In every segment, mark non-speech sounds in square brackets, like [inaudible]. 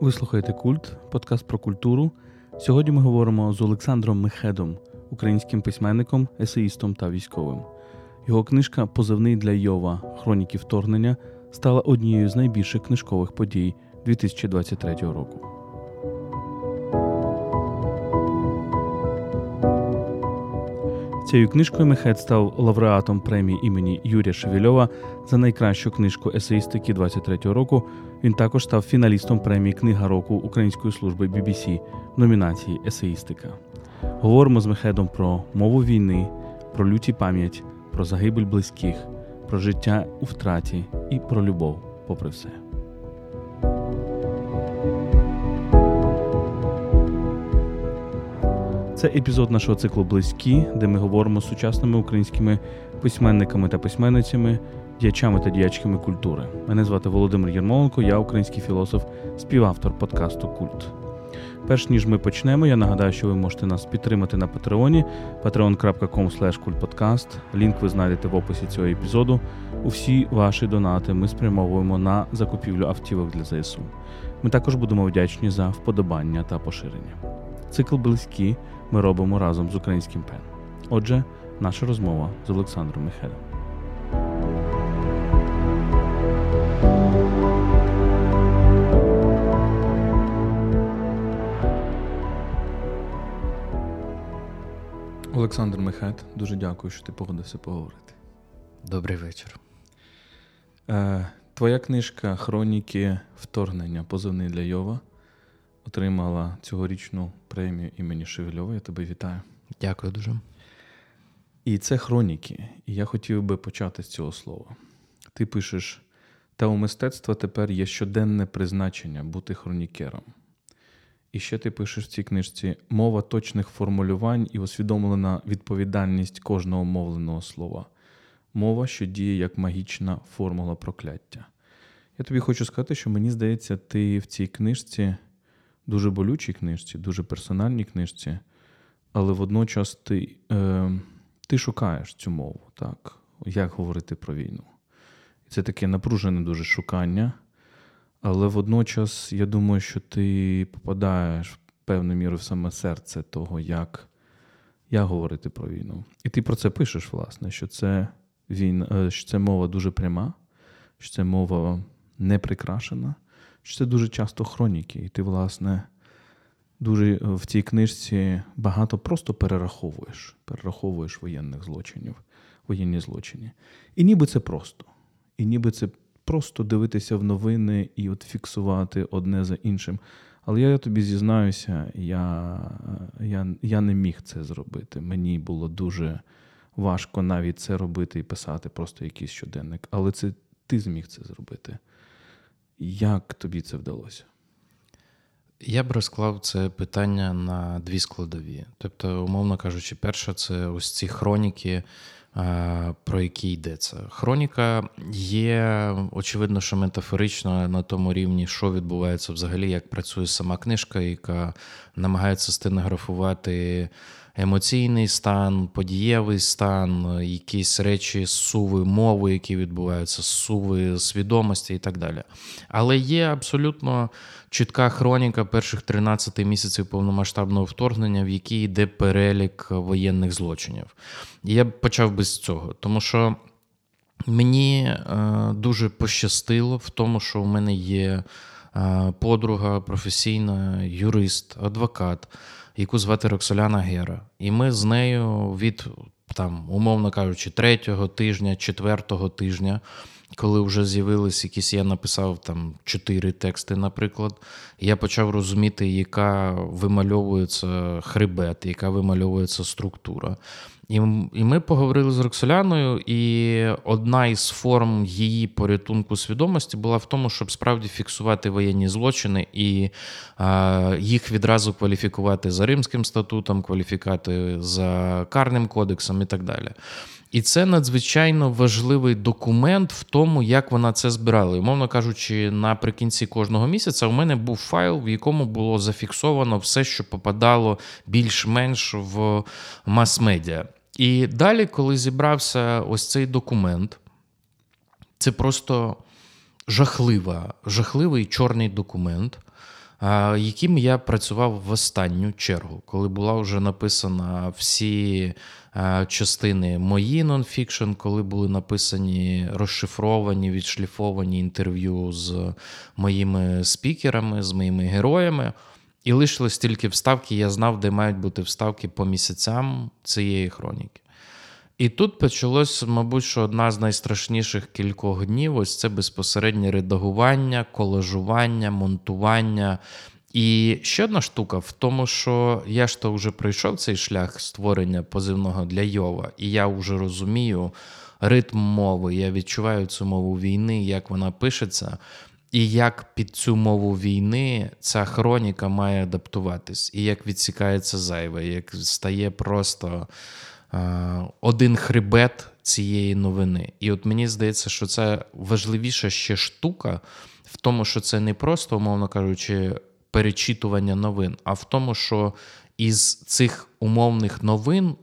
Ви слухаєте Культ, подкаст про культуру. Сьогодні ми говоримо з Олександром Мехедом, українським письменником, есеїстом та військовим. Його книжка Позивний для Йова Хроніки вторгнення стала однією з найбільших книжкових подій 2023 року. Цією книжкою Мехет став лауреатом премії імені Юрія Шевельова за найкращу книжку есеїстики 23-го року. Він також став фіналістом премії Книга року Української служби BBC в номінації Есеїстика. Говоримо з Мехедом про мову війни, про люті пам'ять, про загибель близьких, про життя у втраті і про любов, попри все. Це епізод нашого циклу Близькі, де ми говоримо з сучасними українськими письменниками та письменницями, діячами та діячками культури. Мене звати Володимир Єрмоленко, я український філософ, співавтор подкасту Культ. Перш ніж ми почнемо, я нагадаю, що ви можете нас підтримати на Патреоні patreon.com. Лінк ви знайдете в описі цього епізоду. Усі ваші донати ми спрямовуємо на закупівлю автівок для ЗСУ. Ми також будемо вдячні за вподобання та поширення. Цикл близькі ми робимо разом з українським пен. Отже, наша розмова з Олександром Михайлом. Олександр Мехет, дуже дякую, що ти погодився поговорити. Добрий вечір. Е, Твоя книжка Хроніки вторгнення позивний для Йова отримала цьогорічну премію імені Шевельова. Я тебе вітаю. Дякую дуже. І це хроніки. І я хотів би почати з цього слова. Ти пишеш: та у мистецтва тепер є щоденне призначення бути хронікером. І ще ти пишеш в цій книжці мова точних формулювань і усвідомлена відповідальність кожного мовленого слова. Мова, що діє як магічна формула прокляття. Я тобі хочу сказати, що мені здається, ти в цій книжці дуже болючій книжці, дуже персональній книжці, але водночас ти е, ти шукаєш цю мову, так? як говорити про війну. І це таке напружене дуже шукання, але водночас я думаю, що ти попадаєш в певну міру в саме серце того, як як говорити про війну. І ти про це пишеш, власне, що це війна, е, що це мова дуже пряма, що це мова не прикрашена що це дуже часто хроніки, і ти, власне, дуже е, в цій книжці багато просто перераховуєш, перераховуєш воєнних злочинів, воєнні злочини. І ніби це просто. І ніби це просто дивитися в новини і от фіксувати одне за іншим. Але я тобі зізнаюся, я, я, я не міг це зробити. Мені було дуже важко навіть це робити і писати просто якийсь щоденник. Але це ти зміг це зробити. Як тобі це вдалося? Я б розклав це питання на дві складові. Тобто, умовно кажучи, перша це ось ці хроніки, про які йдеться. Хроніка є, очевидно, що метафорично на тому рівні, що відбувається взагалі, як працює сама книжка, яка намагається стенографувати емоційний стан, подієвий стан, якісь речі, суви мови, які відбуваються, суви свідомості і так далі. Але є абсолютно чітка хроніка перших 13 місяців повномасштабного вторгнення, в якій йде перелік воєнних злочинів. Я почав би з цього, тому що. Мені е, дуже пощастило в тому, що у мене є е, подруга, професійна юрист, адвокат, яку звати Роксоляна Гера. І ми з нею від, там, умовно кажучи, третього тижня, четвертого тижня. Коли вже з'явились якісь, я написав там чотири тексти, наприклад, я почав розуміти, яка вимальовується хребет, яка вимальовується структура. І і ми поговорили з Роксоляною, і одна із форм її порятунку свідомості була в тому, щоб справді фіксувати воєнні злочини і а, їх відразу кваліфікувати за Римським статутом, кваліфікати за карним кодексом і так далі. І це надзвичайно важливий документ в тому, як вона це збирала. І, Умовно кажучи, наприкінці кожного місяця у мене був файл, в якому було зафіксовано все, що попадало більш-менш в мас-медіа. І далі, коли зібрався ось цей документ, це просто жахлива, жахливий чорний документ, яким я працював в останню чергу, коли була вже написана всі частини мої нонфікшн, коли були написані розшифровані, відшліфовані інтерв'ю з моїми спікерами, з моїми героями. І лишилось тільки вставки, я знав, де мають бути вставки по місяцям цієї хроніки. І тут почалось, мабуть, що одна з найстрашніших кількох днів ось це безпосереднє редагування, колажування, монтування. І ще одна штука в тому, що я ж то вже пройшов цей шлях створення позивного для Йова, і я вже розумію ритм мови, я відчуваю цю мову війни, як вона пишеться. І як під цю мову війни ця хроніка має адаптуватись, і як відсікається зайве, як стає просто один хребет цієї новини. І от мені здається, що це важливіша ще штука в тому, що це не просто, умовно кажучи, перечитування новин, а в тому, що із цих умовних новин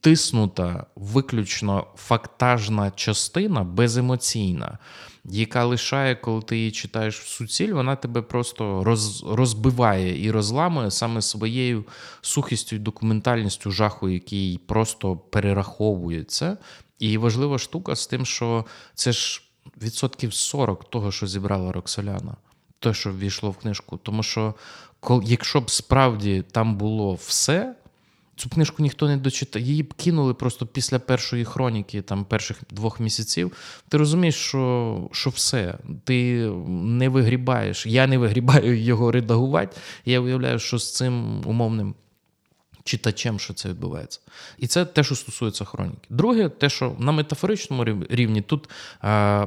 відтиснута виключно фактажна частина беземоційна яка лишає, коли ти її читаєш в суціль, вона тебе просто роз, розбиває і розламує саме своєю сухістю і документальністю жаху, який просто перераховується. І важлива штука з тим, що це ж відсотків 40 того, що зібрала Роксоляна, те, що ввійшло в книжку. Тому що, якщо б справді там було все. Цю книжку ніхто не дочитав. Її кинули просто після першої хроніки, там перших двох місяців. Ти розумієш, що що все, ти не вигрібаєш. Я не вигрібаю [laughs] його редагувати. Я уявляю, що з цим умовним читачем, що це відбувається. І це те, що стосується хроніки. Друге, те, що на метафоричному рівні тут,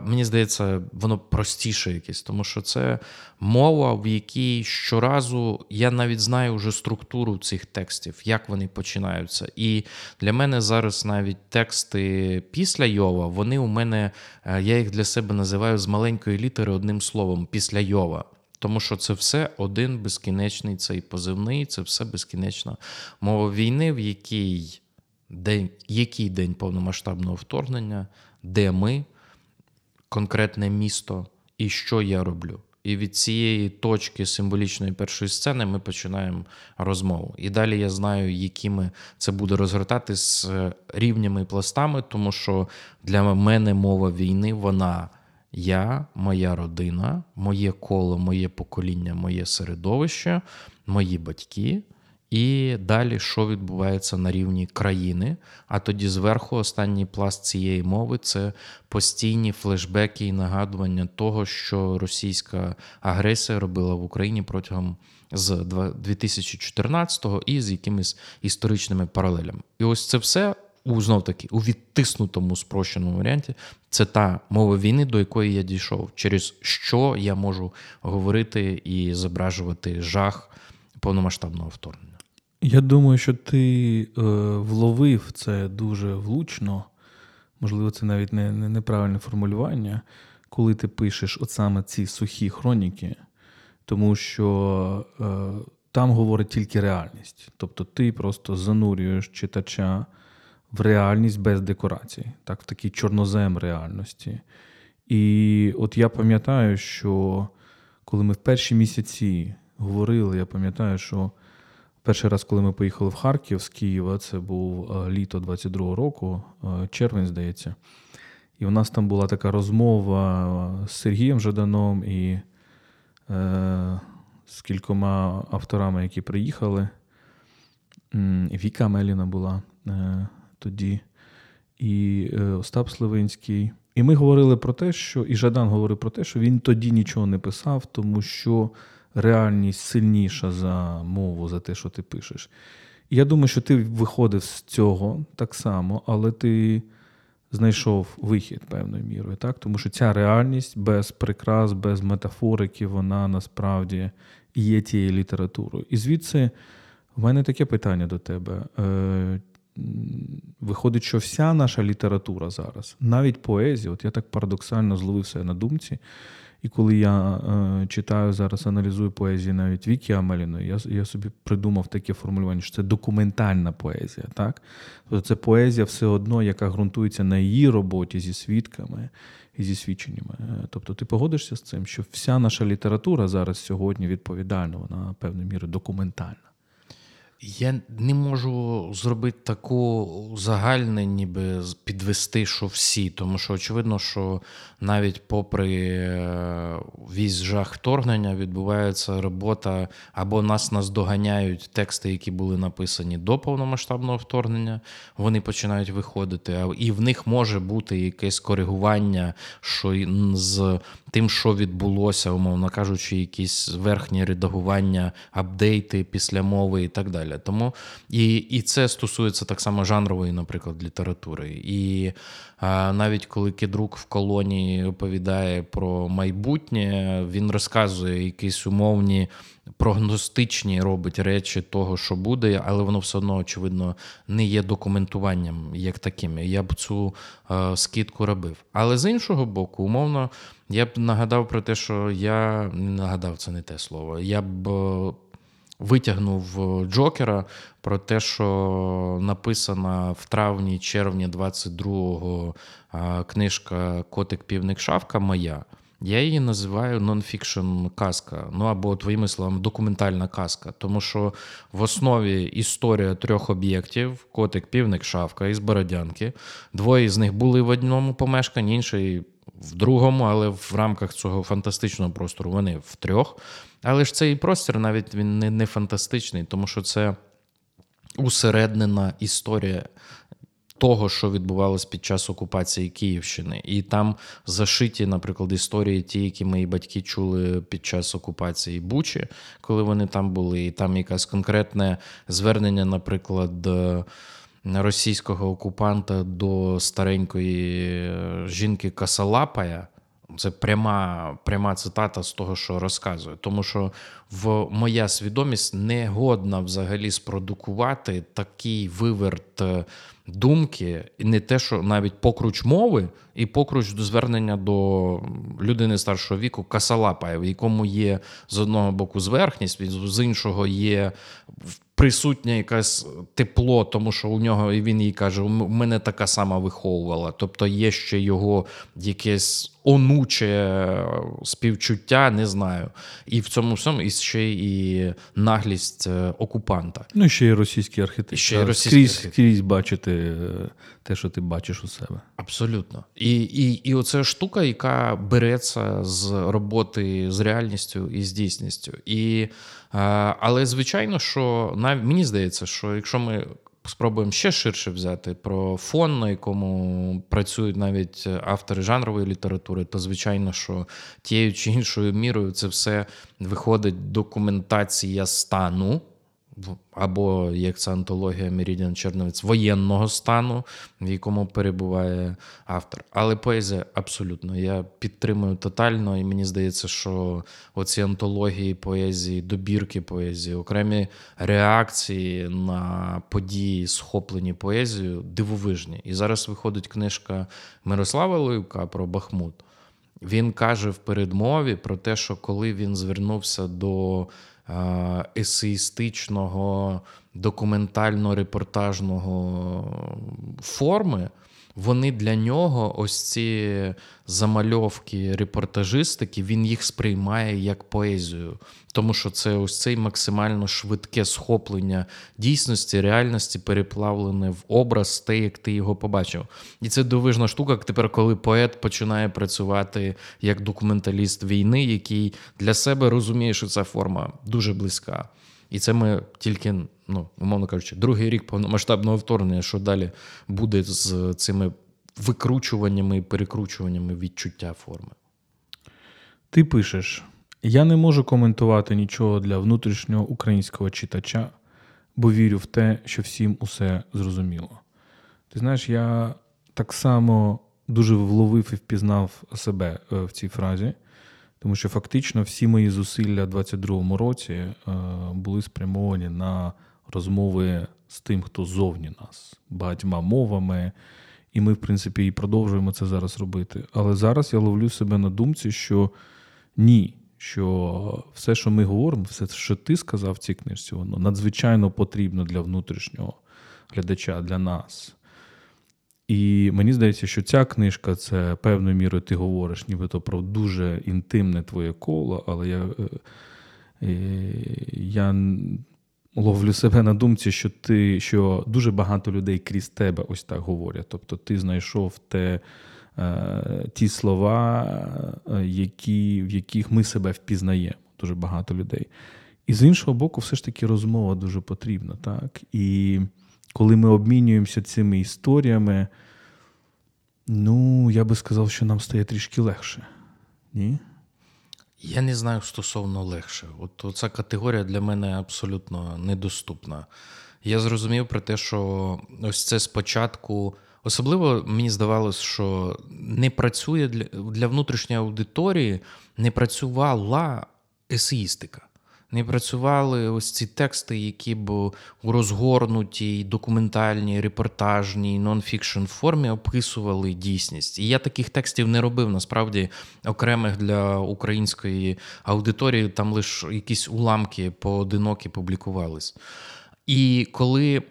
мені здається, воно простіше якесь, тому що це мова, в якій щоразу я навіть знаю вже структуру цих текстів, як вони починаються. І для мене зараз навіть тексти після Йова, вони у мене, я їх для себе називаю з маленької літери одним словом, після Йова. Тому що це все один безкінечний цей позивний, це все безкінечна мова війни, в якій день, який день повномасштабного вторгнення, де ми, конкретне місто і що я роблю. І від цієї точки символічної першої сцени ми починаємо розмову. І далі я знаю, якими це буде розгортати з рівнями і пластами, тому що для мене мова війни, вона. Я, моя родина, моє коло, моє покоління, моє середовище, мої батьки. І далі, що відбувається на рівні країни. А тоді зверху останній пласт цієї мови це постійні флешбеки і нагадування того, що російська агресія робила в Україні протягом з 2014-го і з якимись історичними паралелями. І ось це все у знов таки у відтиснутому спрощеному варіанті це та мова війни, до якої я дійшов, через що я можу говорити і зображувати жах повномасштабного вторгнення. Я думаю, що ти е, вловив це дуже влучно. Можливо, це навіть не, не неправильне формулювання, коли ти пишеш от саме ці сухі хроніки, тому що е, там говорить тільки реальність. Тобто ти просто занурюєш читача в реальність без декорацій, так, в такий чорнозем реальності. І от я пам'ятаю, що коли ми в перші місяці говорили, я пам'ятаю, що перший раз, коли ми поїхали в Харків з Києва, це був е, літо 22-го року, е, червень, здається. І у нас там була така розмова з Сергієм Жаданом і е, з кількома авторами, які приїхали. Віка Меліна була. Е, тоді, і е, Остап Сливинський. І ми говорили про те, що і Жадан говорив про те, що він тоді нічого не писав, тому що реальність сильніша за мову, за те, що ти пишеш. І я думаю, що ти виходив з цього так само, але ти знайшов вихід певною мірою, так? Тому що ця реальність без прикрас, без метафорики, вона насправді є тією літературою. І звідси в мене таке питання до тебе. Виходить, що вся наша література зараз, навіть поезія, от я так парадоксально зловився на думці. І коли я е, читаю зараз, аналізую поезію навіть Вікі Амеліної, я я собі придумав таке формулювання, що це документальна поезія. так? Тобто Це поезія все одно, яка ґрунтується на її роботі зі свідками і зі свідченнями. Е, тобто ти погодишся з цим, що вся наша література зараз сьогодні відповідальна, вона певною мірою документальна. Я не можу зробити таку загальне, ніби підвести, що всі, тому що очевидно, що навіть попри е, весь жах вторгнення відбувається робота, або нас наздоганяють тексти, які були написані до повномасштабного вторгнення, вони починають виходити, і в них може бути якесь коригування, що з тим, що відбулося, умовно кажучи, якісь верхні редагування, апдейти після мови і так далі. Тому і і це стосується так само жанрової, наприклад, літератури. І а, навіть коли Кедрук в колонії оповідає про майбутнє, він розказує якісь умовні. Прогностичні робить речі того, що буде, але воно все одно, очевидно, не є документуванням як таким. Я б цю е, скидку робив. Але з іншого боку, умовно, я б нагадав про те, що я не нагадав це не те слово. Я б е, витягнув Джокера про те, що написана в травні-червні 22-го книжка Котик Півник Шавка моя. Я її називаю нонфікшн казка, ну або твоїми словами, документальна казка. Тому що в основі історія трьох об'єктів: котик, півник, шавка із Бородянки. Двоє з них були в одному помешканні, інший в другому, але в рамках цього фантастичного простору вони в трьох. Але ж цей простір навіть він не, не фантастичний, тому що це усереднена історія. Того, що відбувалось під час окупації Київщини, і там зашиті, наприклад, історії, ті, які мої батьки чули під час окупації Бучі, коли вони там були, і там якесь конкретне звернення, наприклад, російського окупанта до старенької е, жінки Касалапая. Це пряма пряма цитата з того, що розказує. Тому що в моя свідомість не годна взагалі спродукувати такий виверт е, думки, і не те, що навіть покруч мови, і покруч до звернення до людини старшого віку Касалапая, в якому є з одного боку зверхність, з іншого є присутнє якесь тепло, тому що у нього і він їй каже: у мене така сама виховувала. Тобто є ще його якесь онуче співчуття, не знаю. І в цьому всьому і ще і наглість е, окупанта. Ну і ще й російський архітектор. Ще й російський скрізь, скрізь бачити е, те, що ти бачиш у себе. Абсолютно. І і, і оце штука, яка береться з роботи з реальністю і з дійсністю. І, Але звичайно, що навіть мені здається, що якщо ми спробуємо ще ширше взяти про фон, на якому працюють навіть автори жанрової літератури, то звичайно, що тією чи іншою мірою це все виходить документація стану або як це антологія Мерідіан Черновець воєнного стану, в якому перебуває автор. Але поезія абсолютно. Я підтримую тотально, і мені здається, що оці антології поезії, добірки поезії, окремі реакції на події, схоплені поезією, дивовижні. І зараз виходить книжка Мирослава Лоюка про Бахмут. Він каже в передмові про те, що коли він звернувся до есеїстичного, документально-репортажного форми, вони для нього, ось ці замальовки репортажистики, він їх сприймає як поезію. Тому що це ось цей максимально швидке схоплення дійсності, реальності, переплавлене в образ, те, як ти його побачив. І це дивижна штука. Тепер, коли поет починає працювати як документаліст війни, який для себе розуміє, що ця форма дуже близька. І це ми тільки, ну, умовно кажучи, другий рік повномасштабного вторгнення, що далі буде з цими викручуваннями і перекручуваннями відчуття форми. Ти пишеш: я не можу коментувати нічого для внутрішнього українського читача, бо вірю в те, що всім усе зрозуміло. Ти знаєш, я так само дуже вловив і впізнав себе е, в цій фразі. Тому що фактично всі мої зусилля в 22-му році е, були спрямовані на розмови з тим, хто зовні нас, багатьма мовами. І ми, в принципі, і продовжуємо це зараз робити. Але зараз я ловлю себе на думці, що ні, що все, що ми говоримо, все, що ти сказав в цій книжці, воно надзвичайно потрібно для внутрішнього глядача, для нас. І мені здається, що ця книжка це певною мірою ти говориш, нібито про дуже інтимне твоє коло, але я е, е, я ловлю себе на думці, що ти, що дуже багато людей крізь тебе ось так говорять. Тобто ти знайшов те, е, ті слова, які, в яких ми себе впізнаємо, дуже багато людей. І з іншого боку, все ж таки розмова дуже потрібна. так? І коли ми обмінюємося цими історіями, ну, я би сказав, що нам стає трішки легше. Ні? Я не знаю стосовно легше. От ця категорія для мене абсолютно недоступна. Я зрозумів про те, що ось це спочатку. Особливо мені здавалось, що не працює для для внутрішньої аудиторії, не працювала есеїстика не працювали ось ці тексти, які б у розгорнутій, документальній, репортажній, нонфікшн формі описували дійсність. І я таких текстів не робив насправді окремих для української аудиторії, там лише якісь уламки поодинокі публікувались. І коли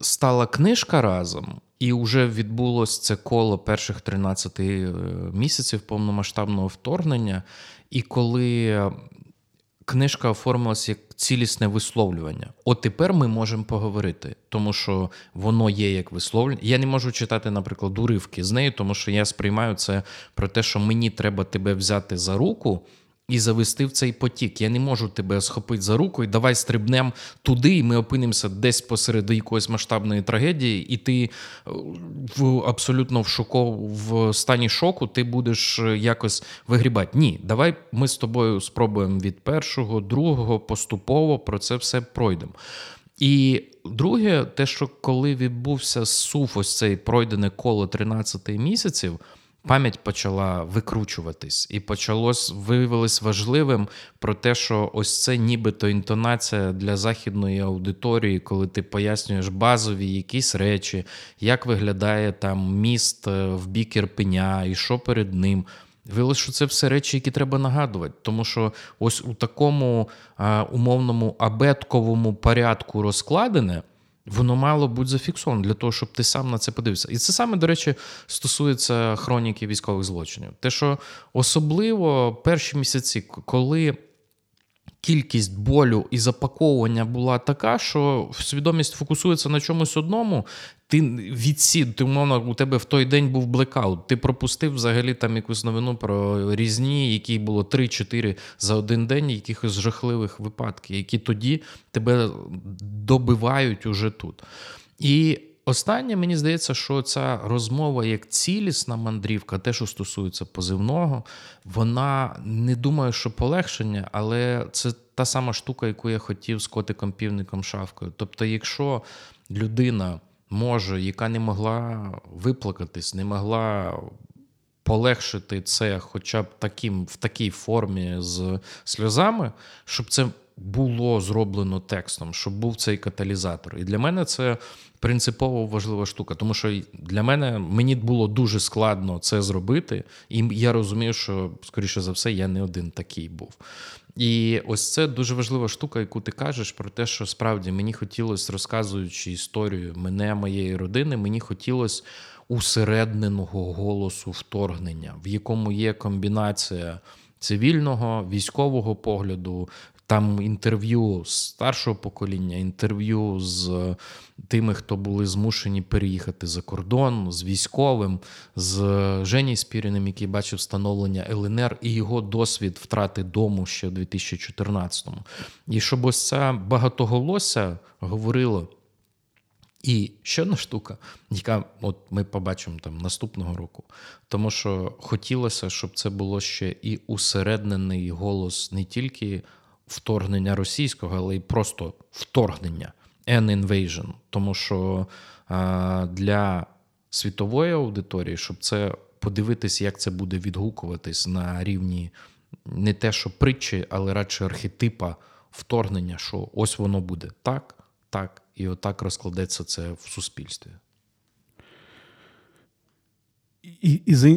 стала книжка разом. І вже відбулось це коло перших 13 е, місяців повномасштабного вторгнення. І коли книжка оформилася як цілісне висловлювання. От тепер ми можемо поговорити, тому що воно є як висловлення. Я не можу читати, наприклад, уривки з нею, тому що я сприймаю це про те, що мені треба тебе взяти за руку і завести в цей потік. Я не можу тебе схопити за руку і давай стрибнемо туди, і ми опинимося десь посеред якоїсь масштабної трагедії, і ти е, в абсолютно в шоко, в стані шоку ти будеш е, якось вигрібати. Ні, давай ми з тобою спробуємо від першого, другого, поступово про це все пройдемо. І друге, те, що коли відбувся суф, ось цей пройдене коло 13 місяців пам'ять почала викручуватись, і почалось виявилось важливим про те, що ось це нібито інтонація для західної аудиторії, коли ти пояснюєш базові якісь речі, як виглядає там міст е, в бік Ірпеня і що перед ним. Виявилось, що це все речі, які треба нагадувати, тому що ось у такому а, умовному абетковому порядку розкладене. Воно мало бути зафіксовано для того, щоб ти сам на це подивився. І це саме, до речі, стосується хроніки військових злочинів. Те, що особливо перші місяці, коли кількість болю і запаковування була така, що свідомість фокусується на чомусь одному. Ти відсід, ти умовно у тебе в той день був блекаут. Ти пропустив взагалі там якусь новину про різні, які було 3-4 за один день, якихось жахливих випадків, які тоді тебе добивають уже тут. І Останнє, мені здається, що ця розмова як цілісна мандрівка, те, що стосується позивного, вона не думаю, що полегшення, але це та сама штука, яку я хотів з котиком півником шавкою. Тобто, якщо людина може, яка не могла виплакатись, не могла полегшити це, хоча б таким в такій формі з сльозами, щоб це було зроблено текстом, щоб був цей каталізатор. І для мене це принципово важлива штука, тому що для мене мені було дуже складно це зробити, і я розумію, що, скоріше за все, я не один такий був. І ось це дуже важлива штука, яку ти кажеш про те, що справді мені хотілося, розказуючи історію мене, моєї родини, мені хотілося усередненого голосу вторгнення, в якому є комбінація цивільного, військового погляду, там інтерв'ю з старшого покоління, інтерв'ю з тими, хто були змушені переїхати за кордон, з військовим, з Жені Спіріним, який бачив встановлення ЛНР і його досвід втрати дому ще в 2014-му. І щоб ось ця багатоголосся говорило. І ще одна штука, яка от ми побачимо там наступного року, тому що хотілося, щоб це було ще і усереднений голос не тільки вторгнення російського, але й просто вторгнення an invasion. Тому що для світової аудиторії, щоб це подивитись, як це буде відгукуватись на рівні не те, що притчі, але радше архетипа вторгнення, що ось воно буде так, так і отак розкладеться це в суспільстві. І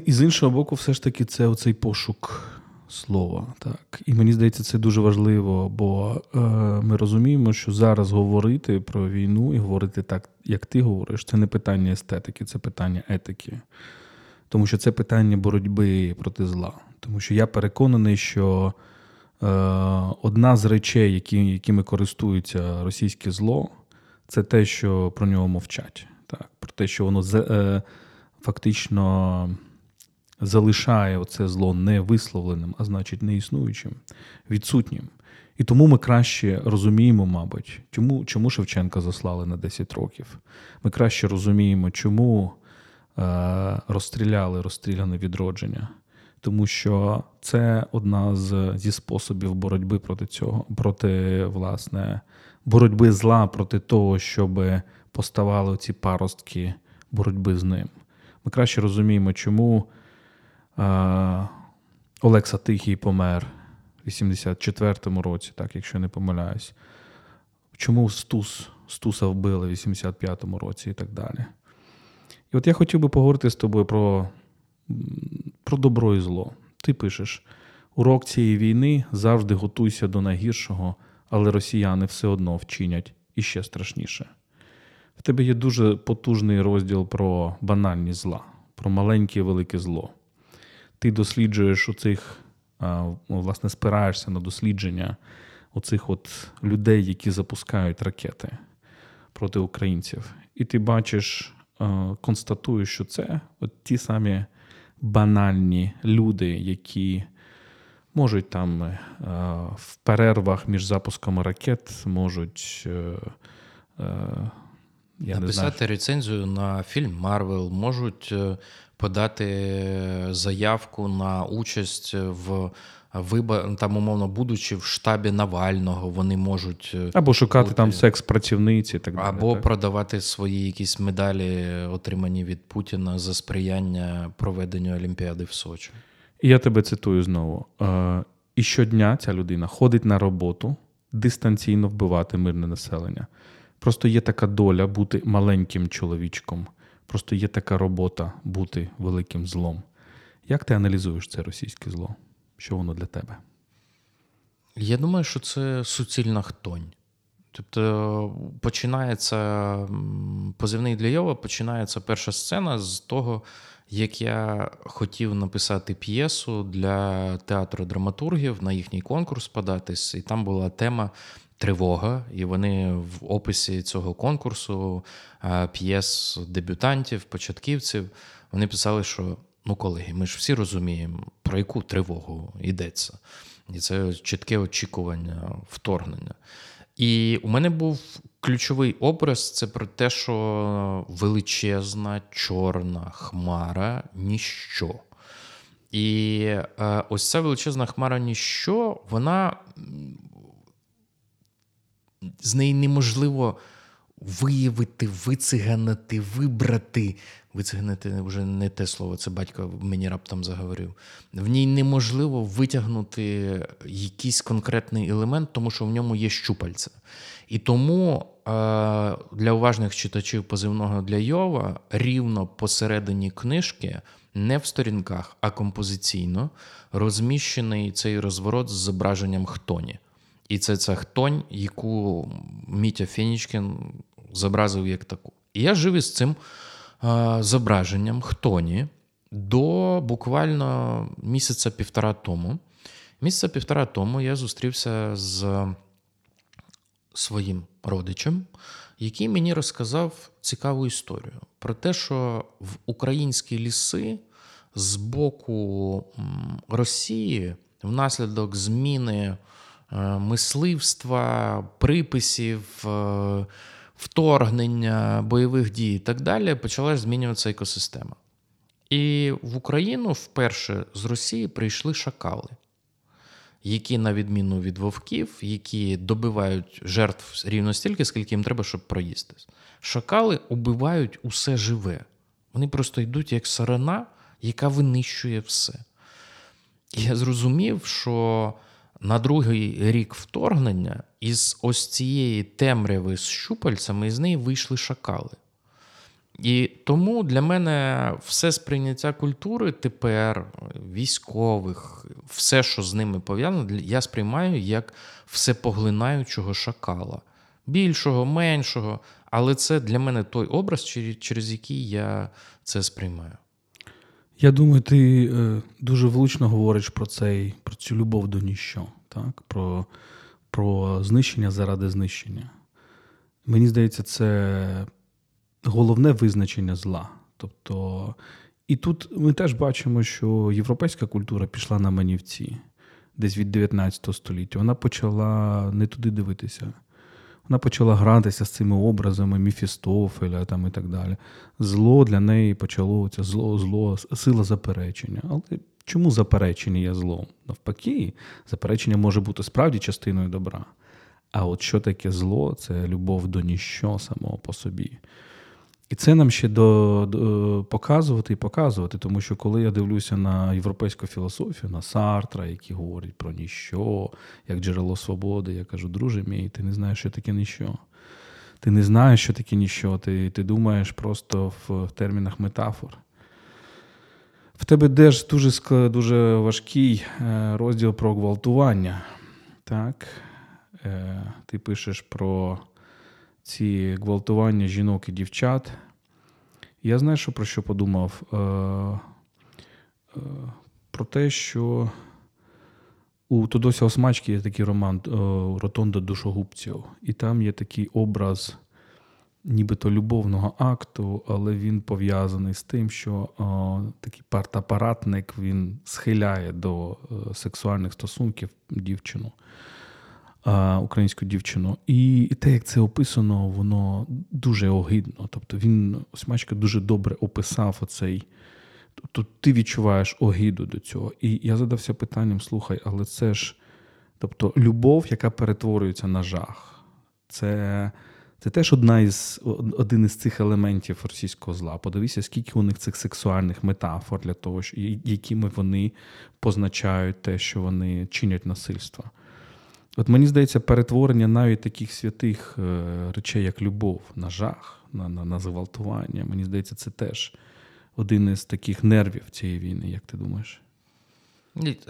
і з іншого боку, все ж таки, це оцей пошук слова. Так. І мені здається, це дуже важливо, бо е, ми розуміємо, що зараз говорити про війну і говорити так, як ти говориш, це не питання естетики, це питання етики. Тому що це питання боротьби проти зла. Тому що я переконаний, що е, одна з речей, які, якими користується російське зло, це те, що про нього мовчать. Так? Про те, що воно е, фактично залишає оце зло не висловленим, а значить не існуючим, відсутнім. І тому ми краще розуміємо, мабуть, чому чому Шевченка заслали на 10 років. Ми краще розуміємо, чому е, розстріляли розстріляне відродження. Тому що це одна з зі способів боротьби проти цього, проти власне боротьби зла проти того, щоб поставали ці паростки боротьби з ним. Ми краще розуміємо, чому Олекса Тихий помер в 84-му році, так, якщо не помиляюсь. Чому Стус, Стуса вбили в 85-му році і так далі. І от я хотів би поговорити з тобою про, про добро і зло. Ти пишеш: урок цієї війни завжди готуйся до найгіршого, але росіяни все одно вчинять іще страшніше. В тебе є дуже потужний розділ про банальні зла, про маленьке і велике зло. Ти досліджуєш оцих, власне, спираєшся на дослідження оцих от людей, які запускають ракети проти українців. І ти бачиш, констатуєш, що це от ті самі банальні люди, які можуть там е, в перервах між запусками ракет можуть. Е, е, я Написати не знаю. рецензію на фільм Марвел, можуть подати заявку на участь в вибор, там, умовно, будучи в штабі Навального, вони можуть або шукати бути, там секс-працівниці, так далі. або так. продавати свої якісь медалі, отримані від Путіна за сприяння проведенню Олімпіади в Сочі. І я тебе цитую знову. Е, і щодня ця людина ходить на роботу дистанційно вбивати мирне населення. Просто є така доля бути маленьким чоловічком, просто є така робота бути великим злом. Як ти аналізуєш це російське зло? Що воно для тебе? Я думаю, що це суцільна хтонь. Тобто починається позивний для Йова, починається перша сцена з того, як я хотів написати п'єсу для театру драматургів на їхній конкурс податись, і там була тема тривога, і вони в описі цього конкурсу п'єс дебютантів, початківців, вони писали, що ну, колеги, ми ж всі розуміємо, про яку тривогу йдеться. І це чітке очікування вторгнення. І у мене був ключовий образ це про те, що величезна чорна хмара ніщо. І е, ось ця величезна хмара ніщо, вона з неї неможливо виявити, вициганити, вибрати. Вициганити вже не те слово, це батько мені раптом заговорив. В ній неможливо витягнути якийсь конкретний елемент, тому що в ньому є щупальця. І тому е, для уважних читачів позивного для Йова рівно посередині книжки, не в сторінках, а композиційно розміщений цей розворот з зображенням хтоні. І це ця хтонь, яку Мітя Фенічкін зобразив як таку. І я жив із цим зображенням хтоні до буквально місяця півтора тому. Місяця півтора тому я зустрівся з своїм родичем, який мені розказав цікаву історію про те, що в українські ліси з боку Росії внаслідок зміни мисливства, приписів, е, вторгнення, бойових дій і так далі, почала змінюватися екосистема. І в Україну вперше з Росії прийшли шакали які, на відміну від вовків, які добивають жертв рівно стільки, скільки їм треба, щоб проїстись. Шакали убивають усе живе. Вони просто йдуть як сарана, яка винищує все. Я зрозумів, що на другий рік вторгнення із ось цієї темряви з щупальцями з неї вийшли шакали. І тому для мене все сприйняття культури тепер, військових, все, що з ними пов'язано, я сприймаю як всепоглинаючого шакала. Більшого, меншого. Але це для мене той образ, через який я це сприймаю. Я думаю, ти е, дуже влучно говориш про цей, про цю любов до ніщо, так? Про, про знищення заради знищення. Мені здається, це головне визначення зла. Тобто, і тут ми теж бачимо, що європейська культура пішла на манівці десь від 19 століття. Вона почала не туди дивитися. Вона почала гратися з цими образами Міфістофеля там і так далі. Зло для неї почало це зло, зло, сила заперечення. Але чому заперечення є злом? Навпаки, заперечення може бути справді частиною добра. А от що таке зло це любов до ніщо самого по собі. І це нам ще до, до, показувати і показувати, тому що коли я дивлюся на європейську філософію, на Сартра, які говорять про ніщо, як джерело свободи, я кажу, друже мій, ти не знаєш, що таке ніщо. Ти не знаєш, що таке ніщо, ти ти думаєш просто в, термінах метафор. В тебе теж дуже дуже важкий е, розділ про гвалтування. Так? Е, ти пишеш про ці гвалтування жінок і дівчат. Я знаю, що про що подумав? Е, е, про те, що у Тодося Осмачки є такий роман е, Ротонда душогубців, і там є такий образ нібито любовного акту, але він пов'язаний з тим, що о, такий партапаратник він схиляє до сексуальних стосунків дівчину українську дівчину. І те, як це описано, воно дуже огидно. Тобто він Осьмачка дуже добре описав оцей. Тобто ти відчуваєш огиду до цього. І я задався питанням: слухай, але це ж тобто, любов, яка перетворюється на жах. Це це теж одна із, один із цих елементів російського зла. Подивися, скільки у них цих сексуальних метафор для того, якими вони позначають те, що вони чинять насильство. От мені здається, перетворення навіть таких святих е, речей, як любов, на жах, на, на, на зґвалтування, мені здається, це теж один із таких нервів цієї війни, як ти думаєш?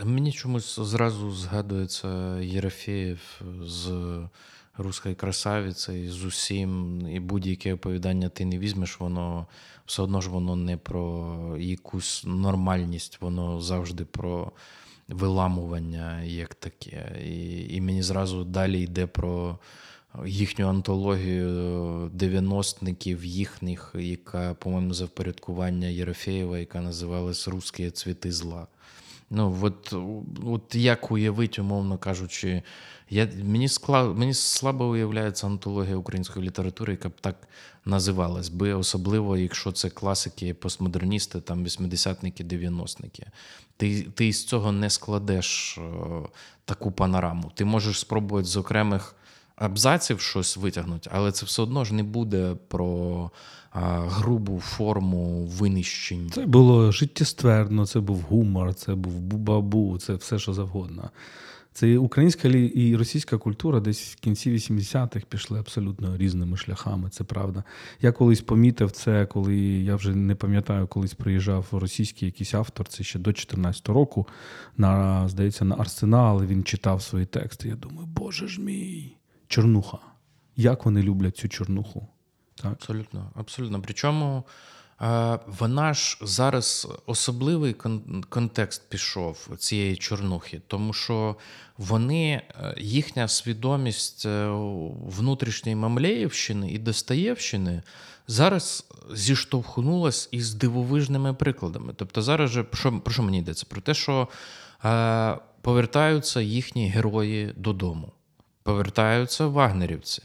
Мені чомусь зразу згадується Єрофеєв з Руської красавиці, з усім, і будь-яке оповідання ти не візьмеш, воно все одно ж воно не про якусь нормальність, воно завжди про виламування як таке. І, і мені зразу далі йде про. Їхню антологію 90-ників їхніх, яка, по-моєму, за впорядкування Єрофеєва, яка називалась Русські цвіти зла. Ну, от от як уявити, умовно кажучи, я, мені склад, мені слабо уявляється антологія української літератури, яка б так називалась би, особливо, якщо це класики, постмодерністи, там 80-ники, 90-ники. Ти ти з цього не складеш о, е, таку панораму. Ти можеш спробувати з окремих абзаців щось витягнути, але це все одно ж не буде про грубу форму винищень. Це було життєствердно, це був гумор, це був бубабу, це все що завгодно. Це українська і російська культура десь в кінці 80-х пішли абсолютно різними шляхами. Це правда. Я колись помітив це, коли я вже не пам'ятаю, колись приїжджав російський якийсь автор, це ще до 14 року. На здається, на арсенал він читав свої тексти. Я думаю, боже ж мій, чорнуха. Як вони люблять цю чорнуху? Так. Абсолютно, абсолютно. Причому вона ж зараз особливий контекст пішов цієї чорнухи, тому що вони, е, їхня свідомість е, внутрішньої Мамлеївщини і Достаєвщини зараз зіштовхнулась із дивовижними прикладами. Тобто, зараз же про що, про що мені йдеться? Про те, що е, повертаються їхні герої додому, повертаються вагнерівці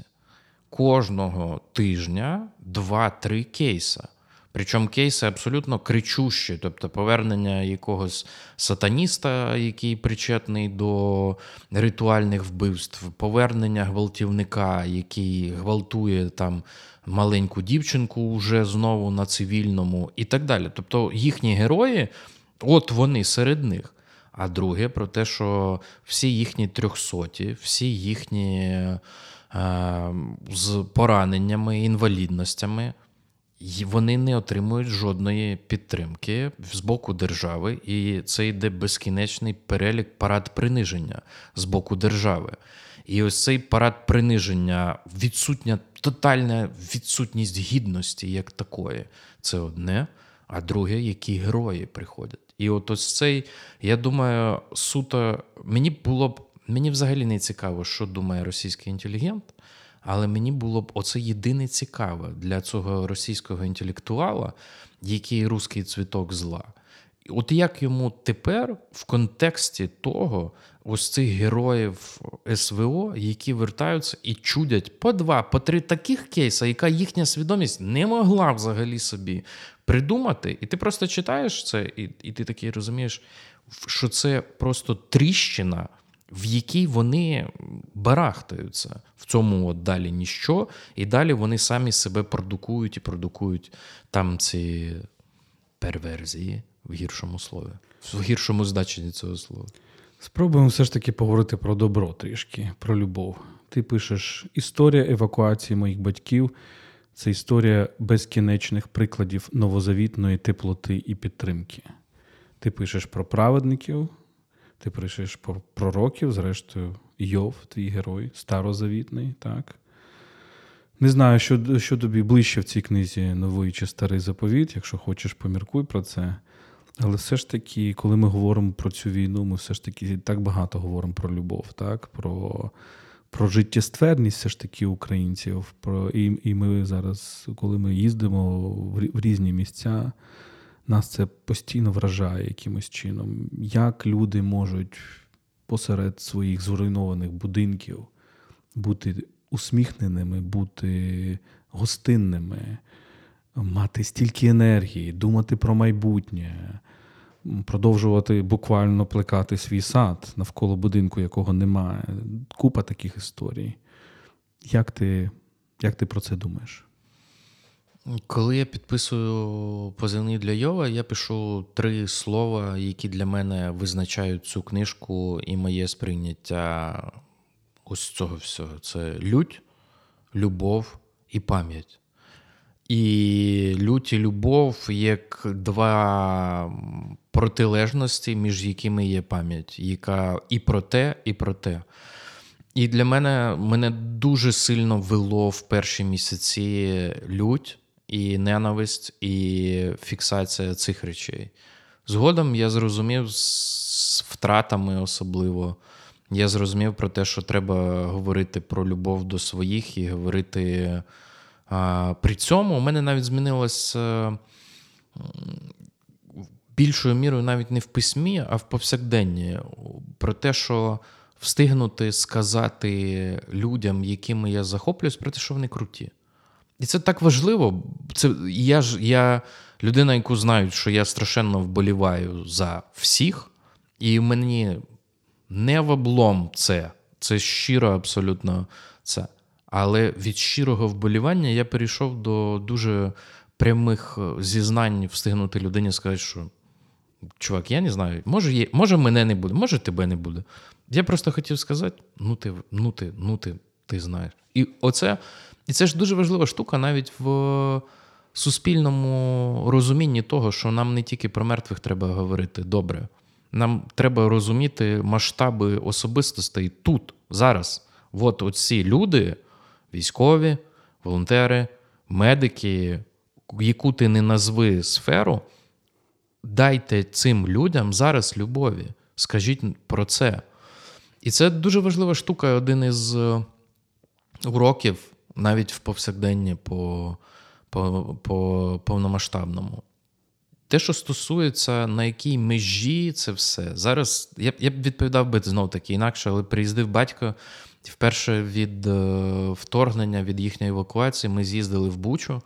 кожного тижня два-три кейса. Причому кейси абсолютно кричущі, тобто повернення якогось сатаніста, який причетний до ритуальних вбивств, повернення гвалтівника, який гвалтує там маленьку дівчинку вже знову на цивільному, і так далі. Тобто їхні герої, от вони серед них. А друге, про те, що всі їхні трьохсоті, всі їхні е, з пораненнями, інвалідностями, вони не отримують жодної підтримки з боку держави, і це йде безкінечний перелік парад приниження з боку держави. І ось цей парад приниження, відсутня тотальна відсутність гідності як такої, це одне. А друге, які герої приходять. І от ось цей, я думаю, суто мені було б мені взагалі не цікаво, що думає російський інтелігент. Але мені було б оце єдине цікаве для цього російського інтелектуала, який русський цвіток зла. От як йому тепер в контексті того, ось цих героїв СВО, які вертаються і чудять по два, по три таких кейса, яка їхня свідомість не могла взагалі собі придумати, і ти просто читаєш це, і, і ти такий розумієш, що це просто тріщина в якій вони барахтаються. В цьому от далі ніщо, і далі вони самі себе продукують і продукують там ці перверзії в гіршому слові, в гіршому значенні цього слова. Спробуємо все ж таки поговорити про добро трішки, про любов. Ти пишеш історія евакуації моїх батьків. Це історія безкінечних прикладів новозавітної теплоти і підтримки. Ти пишеш про праведників, ти пишеш про пророків, зрештою, Йов, твій герой, старозавітний, так? Не знаю, що що тобі ближче в цій книзі новий чи старий заповіт, якщо хочеш, поміркуй про це. Але все ж таки, коли ми говоримо про цю війну, ми все ж таки так багато говоримо про любов, так? про про життєстверність все ж таки українців. Про, І і ми зараз, коли ми їздимо в, різні місця, нас це постійно вражає якимось чином, як люди можуть посеред своїх зруйнованих будинків бути усміхненими, бути гостинними, мати стільки енергії, думати про майбутнє, продовжувати буквально плекати свій сад навколо будинку, якого немає. Купа таких історій. Як ти, Як ти про це думаєш? Коли я підписую позивний для Йова, я пишу три слова, які для мене визначають цю книжку і моє сприйняття ось цього всього. Це лють, любов і пам'ять. І лють і любов як два протилежності, між якими є пам'ять, яка і про те, і про те. І для мене мене дуже сильно вело в перші місяці лють і ненависть, і фіксація цих речей. Згодом я зрозумів з втратами особливо. Я зрозумів про те, що треба говорити про любов до своїх і говорити. При цьому у мене навіть змінилось е, більшою мірою навіть не в письмі, а в повсякденні. Про те, що встигнути сказати людям, якими я захоплююсь, про те, що вони круті. І це так важливо. Це Я ж я людина, яку знають, що я страшенно вболіваю за всіх, і мені не в облом це. Це щиро абсолютно це. Але від щирого вболівання я перейшов до дуже прямих е, зізнань встигнути людині сказати, що чувак, я не знаю, може, є, може мене не буде, може тебе не буде. Я просто хотів сказати: ну ти, ну ти, ну ти, ти знаєш. І оце. І це ж дуже важлива штука навіть в суспільному розумінні того, що нам не тільки про мертвих треба говорити добре. Нам треба розуміти масштаби особистостей тут, зараз. От оці люди, військові, волонтери, медики, яку ти не назви сферу, дайте цим людям зараз любові. Скажіть про це. І це дуже важлива штука. Один із е, уроків навіть в повсякденні по, по, по повномасштабному. Те, що стосується, на якій межі це все. Зараз я б я б відповідав би знов таки інакше, але приїздив батько. Вперше від е, вторгнення, від їхньої евакуації, ми з'їздили в Бучу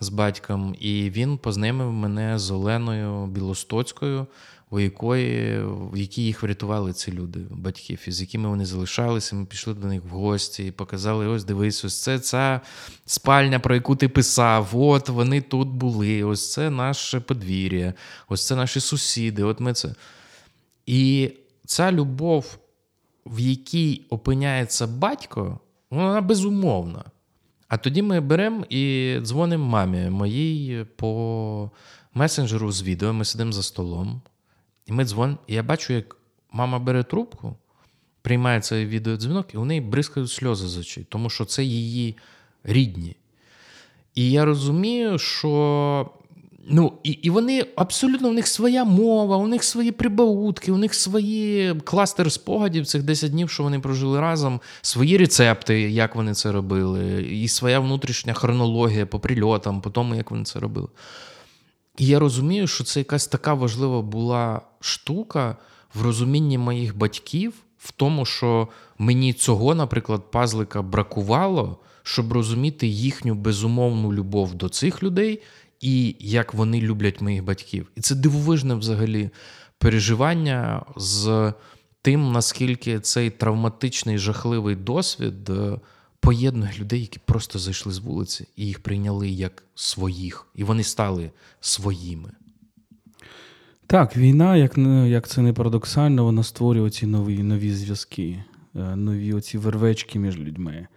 з батьком, і він познайомив мене з Оленою Білостоцькою у якої, в якій їх врятували ці люди, батьків, із якими вони залишалися. Ми пішли до них в гості і показали: ось дивись, ось це ця спальня, про яку ти писав. От вони тут були. Ось це наше подвір'я, ось це наші сусіди. От ми це. І ця любов, в якій опиняється батько, вона безумовна. А тоді ми беремо і дзвонимо мамі моїй по месенджеру з відео. Ми сидимо за столом, і ми дзвонимо. І я бачу, як мама бере трубку, приймає цей відеодзвінок, і у неї бризкають сльози з очей, тому що це її рідні. І я розумію, що. Ну, і і вони абсолютно у них своя мова, у них свої прибаутки, у них свої кластери спогадів цих 10 днів, що вони прожили разом, свої рецепти, як вони це робили, і своя внутрішня хронологія по прильотам, по тому, як вони це робили. І я розумію, що це якась така важлива була штука в розумінні моїх батьків, в тому, що мені цього, наприклад, пазлика бракувало, щоб розуміти їхню безумовну любов до цих людей і як вони люблять моїх батьків. І це дивовижне взагалі переживання з тим, наскільки цей травматичний жахливий досвід е, поєднує людей, які просто зайшли з вулиці і їх прийняли як своїх, і вони стали своїми. Так, війна, як як це не парадоксально, вона створює ці нові нові зв'язки, е, нові оці вервечки між людьми.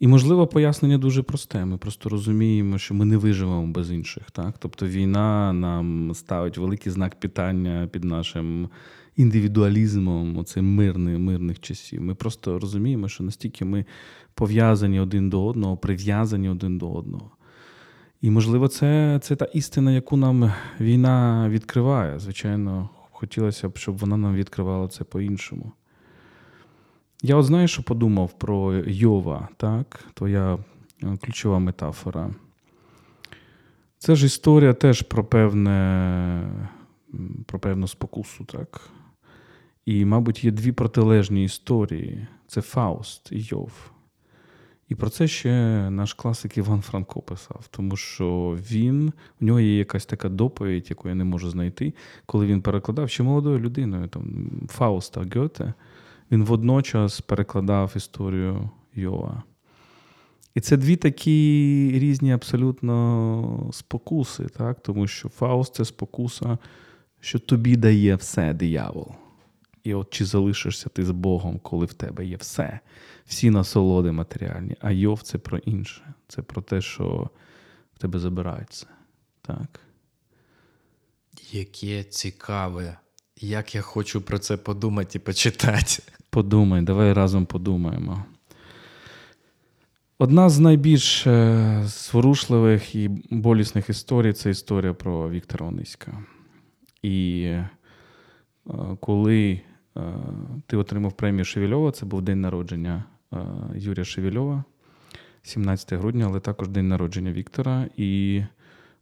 І, можливо, пояснення дуже просте. Ми просто розуміємо, що ми не виживемо без інших. Так? Тобто війна нам ставить великий знак питання під нашим індивідуалізмом, оцим мирних, мирних часів. Ми просто розуміємо, що настільки ми пов'язані один до одного, прив'язані один до одного. І, можливо, це це та істина, яку нам війна відкриває. Звичайно, хотілося б, щоб вона нам відкривала це по-іншому. Я от знаєш, що подумав про Йова, так? твоя е, ключова метафора. Це ж історія теж про певне, про певну спокусу, так? І, мабуть, є дві протилежні історії: це Фауст і Йов. І про це ще наш класик Іван Франко писав, тому що він, у нього є якась така доповідь, яку я не можу знайти, коли він перекладав ще молодою людиною, там Фауста Гьоте, він водночас перекладав історію Йова. І це дві такі різні абсолютно спокуси, так? тому що Фауст це спокуса, що тобі дає все диявол. І от чи залишишся ти з Богом, коли в тебе є все, всі насолоди матеріальні, а Йов це про інше. Це про те, що в тебе забирають все. Так? Яке цікаве, як я хочу про це подумати і почитати. Подумай, давай разом подумаємо. Одна з найбільш е, зворушливих і болісних історій це історія про Віктора Ониська. І е, коли е, ти отримав премію Шевельова, це був день народження Юрія Шевельова, 17 грудня, але також день народження Віктора. І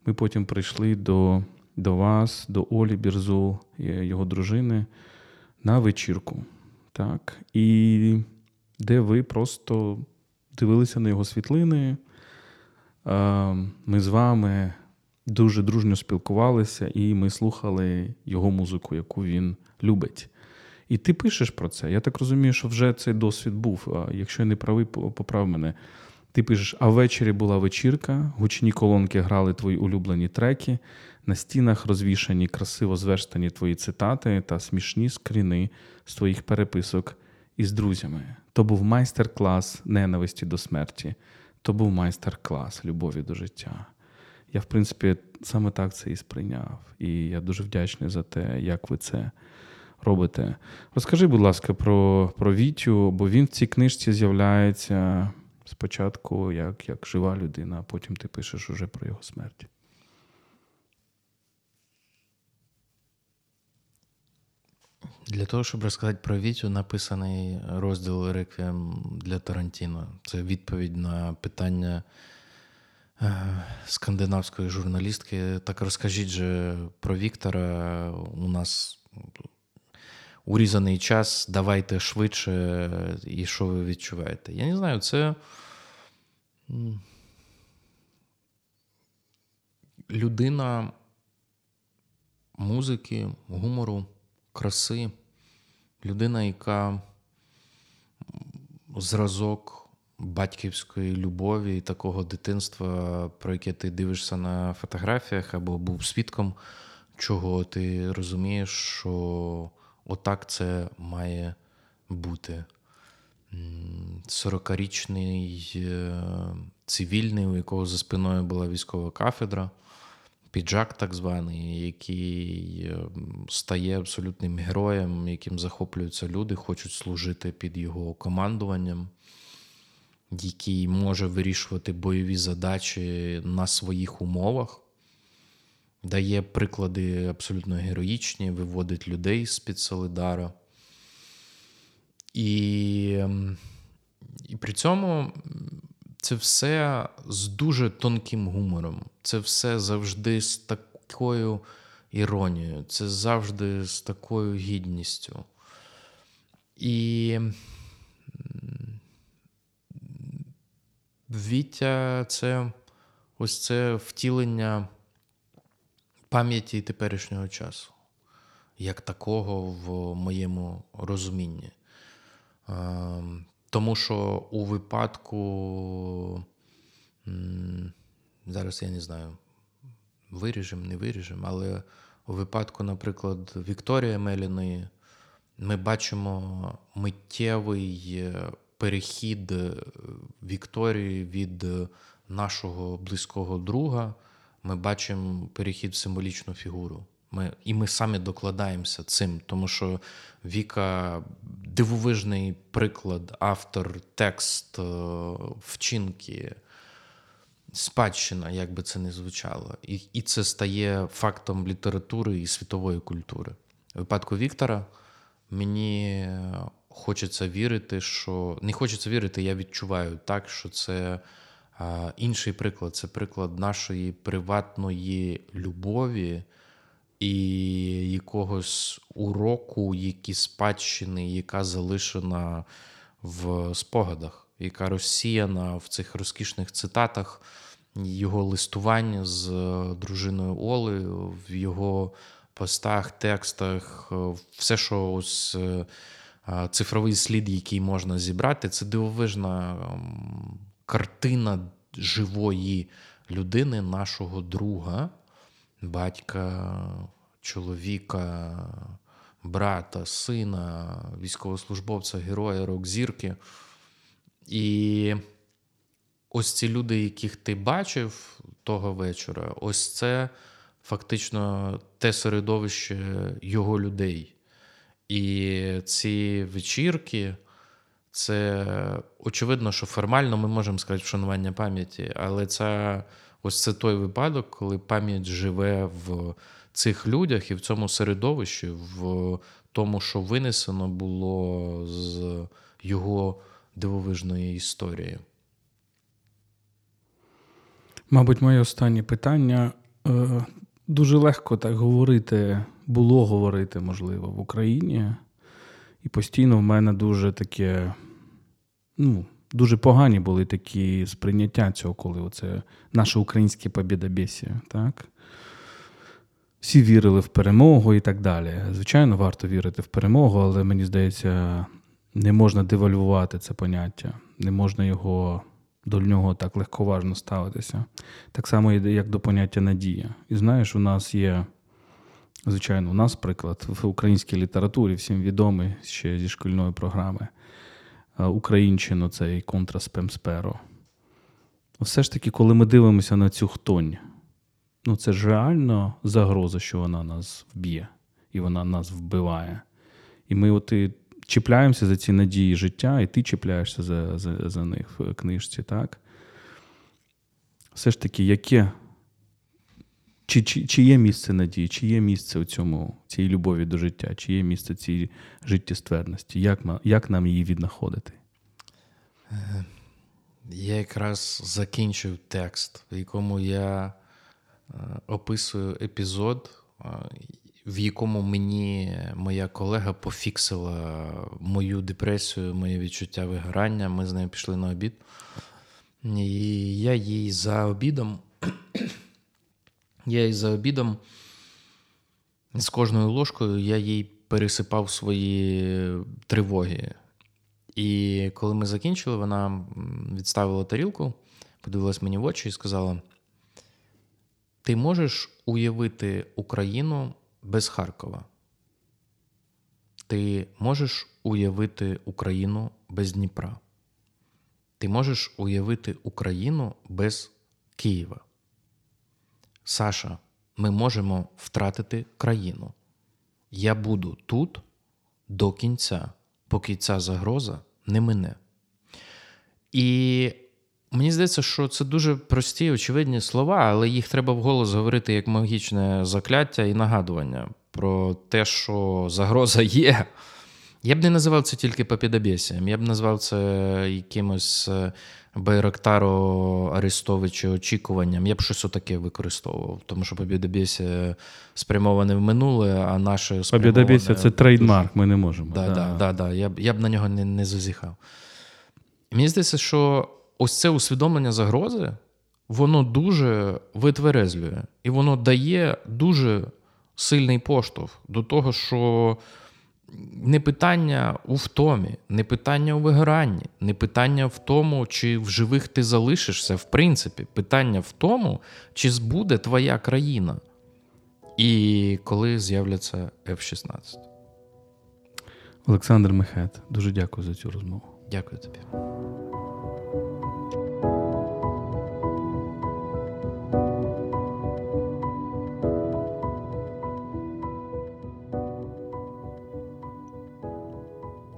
ми потім прийшли до до вас, до Олі Бірзул, його дружини, на вечірку. Так, І де ви просто дивилися на його світлини. Ми з вами дуже дружньо спілкувалися, і ми слухали його музику, яку він любить. І ти пишеш про це. Я так розумію, що вже цей досвід був. Якщо я не правий, поправ мене. Ти пишеш, а ввечері була вечірка, гучні колонки грали твої улюблені треки, на стінах розвішані красиво зверстані твої цитати та смішні скріни з твоїх переписок із друзями. То був майстер-клас ненависті до смерті, то був майстер-клас любові до життя. Я, в принципі, саме так це і сприйняв. І я дуже вдячний за те, як ви це робите. Розкажи, будь ласка, про про Вітю, бо він в цій книжці з'являється спочатку як як жива людина, а потім ти пишеш уже про його смерть. Для того, щоб розказати про Вітю, написаний розділ Реквієм для Тарантіно. Це відповідь на питання е, скандинавської журналістки. Так розкажіть же про Віктора. У нас урізаний час, давайте швидше, і що ви відчуваєте? Я не знаю, це людина музики, гумору краси, людина, яка зразок батьківської любові і такого дитинства, про яке ти дивишся на фотографіях або був свідком, чого ти розумієш, що отак це має бути. 40-річний е, цивільний, у якого за спиною була військова кафедра, піджак так званий, який е, стає абсолютним героєм, яким захоплюються люди, хочуть служити під його командуванням, який може вирішувати бойові задачі на своїх умовах. Дає приклади абсолютно героїчні, виводить людей з-під Солидара. І ем, і при цьому це все з дуже тонким гумором. Це все завжди з такою іронією, це завжди з такою гідністю. І Віття це ось це втілення пам'яті теперішнього часу, як такого в моєму розумінні. Тому що у випадку, зараз я не знаю, виріжемо, не виріжемо, але у випадку, наприклад, Вікторії Меліної, ми бачимо миттєвий е, перехід е, Вікторії від нашого близького друга. Ми бачимо перехід в символічну фігуру. Ми, І ми самі докладаємося цим, тому що Віка дивовижний приклад, автор, текст, е, вчинки, спадщина, як би це не звучало. І, І це стає фактом літератури і світової культури. У випадку Віктора мені хочеться вірити, що не хочеться вірити, я відчуваю так, що це. Інший приклад це приклад нашої приватної любові і якогось уроку, які спадщини, яка залишена в спогадах, яка розсіяна в цих розкішних цитатах, його листування з дружиною Оли, в його постах, текстах, все, що ось е, цифровий слід, який можна зібрати, це дивовижна картина живої людини, нашого друга батька, чоловіка, брата, сина, військовослужбовця, героя, рок-зірки. І ось ці люди, яких ти бачив того вечора, ось це фактично те середовище його людей. І ці вечірки. Це очевидно, що формально ми можемо сказати вшанування пам'яті, але це Ось це той випадок, коли пам'ять живе в цих людях і в цьому середовищі, в тому, що винесено було з його дивовижної історії. Мабуть, моє останнє питання. Е, дуже легко так говорити, було говорити, можливо, в Україні. І постійно в мене дуже таке, ну, дуже погані були такі сприйняття цього, коли оце наше українське побідобєсія, так? Всі вірили в перемогу і так далі. Звичайно, варто вірити в перемогу, але мені здається, не можна девальвувати це поняття, не можна його до нього так легковажно ставитися. Так само, як до поняття надія. І знаєш, у нас є, звичайно, у нас приклад в українській літературі, всім відомий ще зі шкільної програми. Е, українщину цей контраспемсперо. Все ж таки, коли ми дивимося на цю хтонь, ну це ж реально загроза, що вона нас вб'є, і вона нас вбиває. І ми от і чіпляємося за ці надії життя, і ти чіпляєшся за, за, за них в книжці, так? Все ж таки, яке чи чи, чи є місце надії, чи є місце у цьому, цій любові до життя, чи є місце цій життєстверності? Як як нам її віднаходити? Я якраз закінчив текст, в якому я е, описую епізод, е, в якому мені моя колега пофіксила мою депресію, моє відчуття вигорання. Ми з нею пішли на обід. І я їй за обідом я і за обідом з кожною ложкою я їй пересипав свої тривоги. І коли ми закінчили, вона відставила тарілку, подивилась мені в очі і сказала: Ти можеш уявити Україну без Харкова? Ти можеш уявити Україну без Дніпра. Ти можеш уявити Україну без Києва. Саша, ми можемо втратити країну. Я буду тут до кінця, поки ця загроза не мине. І мені здається, що це дуже прості, очевидні слова, але їх треба вголос говорити як магічне закляття і нагадування про те, що загроза є. Я б не називав це тільки попідобєсієм, я б назвав це якимось Байрактаро Арестовича очікуванням. Я б щось отаке використовував, тому що побідобєсія спрямоване в минуле, а наше спрямоване... Це trademark, ми не можемо. Да, да, да, да. Я б я б на нього не не зазіхав. Мені здається, що ось це усвідомлення загрози, воно дуже витверезлює, і воно дає дуже сильний поштовх до того, що не питання у втомі, не питання у вигоранні, не питання в тому, чи в живих ти залишишся, в принципі, питання в тому, чи збуде твоя країна. І коли з'являться F-16. Олександр Мехет, дуже дякую за цю розмову. Дякую тобі.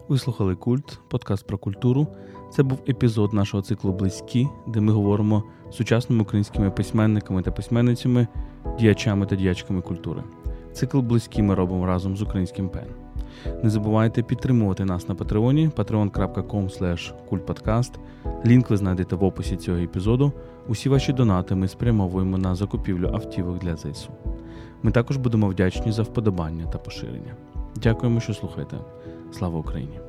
Ви слухали Культ, подкаст про культуру. Це був епізод нашого циклу Близькі, де ми говоримо з сучасними українськими письменниками та письменницями, діячами та діячками культури. Цикл близькі ми робимо разом з українським ПЕН. Не забувайте підтримувати нас на Патреоні patreon.com kultpodcast. Лінк ви знайдете в описі цього епізоду. Усі ваші донати ми спрямовуємо на закупівлю автівок для ЗСУ. Ми також будемо вдячні за вподобання та поширення. Дякуємо, що слухаєте. Слава Україні!